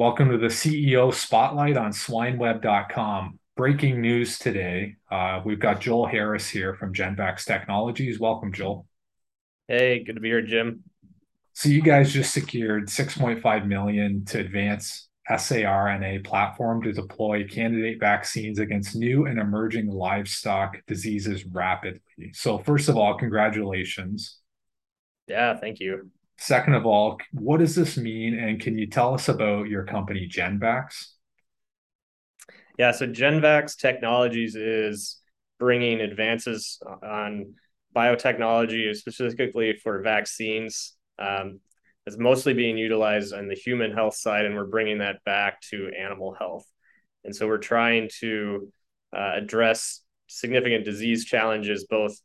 Welcome to the CEO Spotlight on SwineWeb.com. Breaking news today. Uh, we've got Joel Harris here from Genvax Technologies. Welcome, Joel. Hey, good to be here, Jim. So you guys just secured 6.5 million to advance saRNA platform to deploy candidate vaccines against new and emerging livestock diseases rapidly. So first of all, congratulations. Yeah, thank you. Second of all, what does this mean? And can you tell us about your company, Genvax? Yeah, so Genvax Technologies is bringing advances on biotechnology, specifically for vaccines. Um, it's mostly being utilized on the human health side, and we're bringing that back to animal health. And so we're trying to uh, address significant disease challenges, both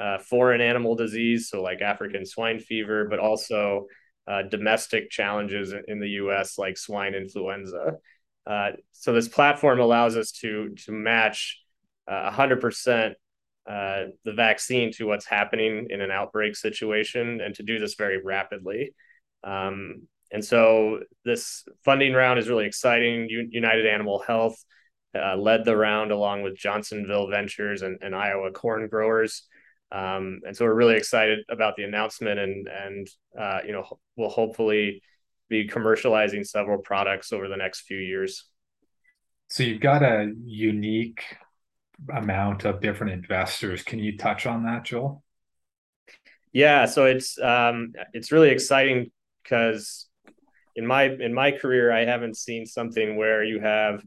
uh, foreign animal disease, so like African swine fever, but also uh, domestic challenges in the U.S. like swine influenza. Uh, so this platform allows us to to match 100% uh, uh, the vaccine to what's happening in an outbreak situation, and to do this very rapidly. Um, and so this funding round is really exciting. U- United Animal Health uh, led the round along with Johnsonville Ventures and, and Iowa Corn Growers. Um, and so we're really excited about the announcement and and uh, you know we'll hopefully be commercializing several products over the next few years. So you've got a unique amount of different investors. Can you touch on that, Joel? Yeah, so it's um, it's really exciting because in my in my career I haven't seen something where you have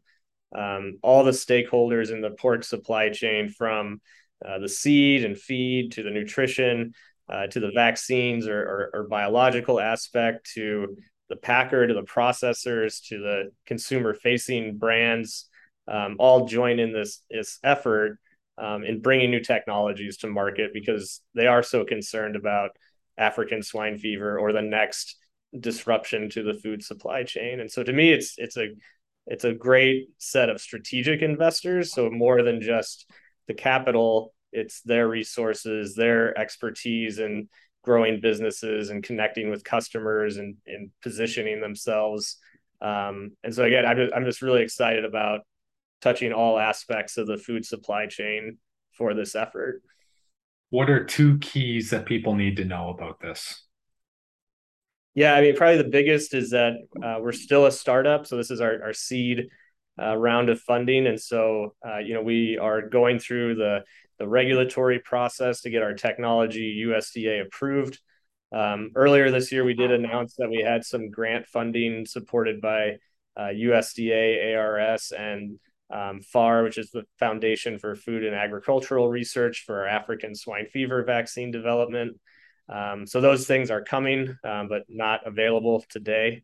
um, all the stakeholders in the pork supply chain from uh, the seed and feed to the nutrition uh, to the vaccines or, or, or, biological aspect to the packer to the processors to the consumer facing brands um, all join in this this effort um, in bringing new technologies to market because they are so concerned about African swine fever or the next disruption to the food supply chain. And so to me, it's it's a it's a great set of strategic investors. So more than just the capital, it's their resources, their expertise in growing businesses and connecting with customers and, and positioning themselves. Um, and so again, I'm just, I'm just really excited about touching all aspects of the food supply chain for this effort. What are two keys that people need to know about this? Yeah, I mean, probably the biggest is that uh, we're still a startup. So this is our, our seed uh, round of funding. And so, uh, you know, we are going through the, the regulatory process to get our technology USDA approved. Um, earlier this year, we did announce that we had some grant funding supported by USDA, uh, ARS, and um, FAR, which is the Foundation for Food and Agricultural Research for African swine fever vaccine development. Um, so those things are coming, um, but not available today.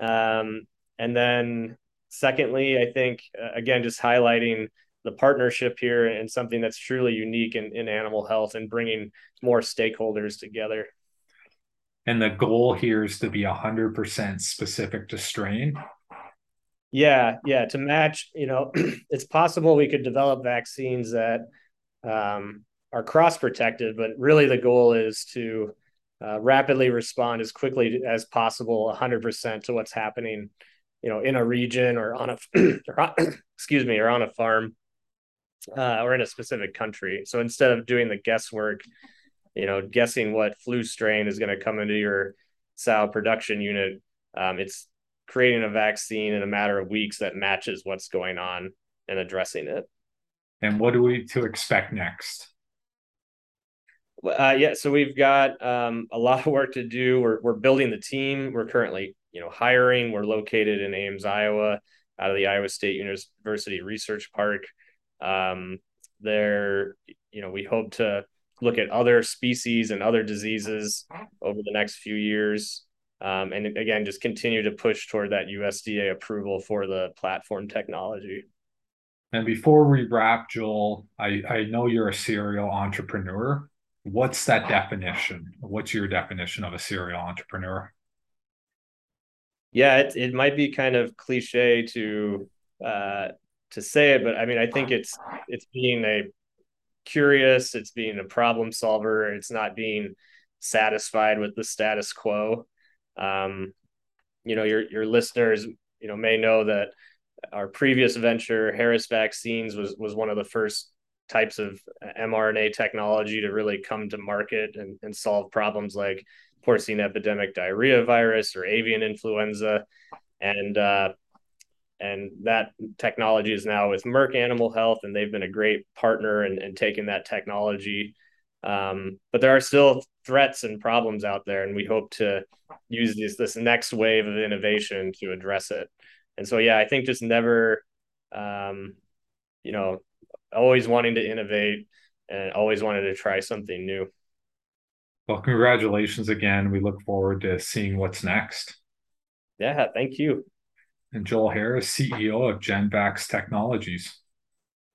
Um, and then, secondly, I think uh, again, just highlighting the partnership here and something that's truly unique in, in animal health and bringing more stakeholders together. And the goal here is to be 100% specific to strain. Yeah, yeah. To match, you know, it's possible we could develop vaccines that um, are cross protected, but really the goal is to uh, rapidly respond as quickly as possible, 100% to what's happening, you know, in a region or on a, or excuse me, or on a farm uh, or in a specific country. So instead of doing the guesswork, you know, guessing what flu strain is going to come into your sow production unit, um, it's creating a vaccine in a matter of weeks that matches what's going on and addressing it. And what do we to expect next? Uh, yeah, so we've got um, a lot of work to do. We're we're building the team. We're currently, you know, hiring. We're located in Ames, Iowa, out of the Iowa State University Research Park. Um, there, you know, we hope to look at other species and other diseases over the next few years. Um, and again, just continue to push toward that USDA approval for the platform technology. And before we wrap, Joel, I, I know you're a serial entrepreneur what's that definition? What's your definition of a serial entrepreneur? Yeah, it, it might be kind of cliche to uh, to say it, but I mean, I think it's it's being a curious, it's being a problem solver, it's not being satisfied with the status quo. Um, you know, your your listeners you know may know that our previous venture, Harris Vaccines, was was one of the first types of mRNA technology to really come to market and, and solve problems like porcine epidemic diarrhea virus or avian influenza, and uh, and that technology is now with Merck Animal Health, and they've been a great partner in, in taking that technology. Um, but there are still threats and problems out there, and we hope to use this this next wave of innovation to address it. And so, yeah, I think just never, um, you know, always wanting to innovate and always wanted to try something new. Well, congratulations again. We look forward to seeing what's next. Yeah, thank you. And Joel Harris, CEO of Genvax Technologies.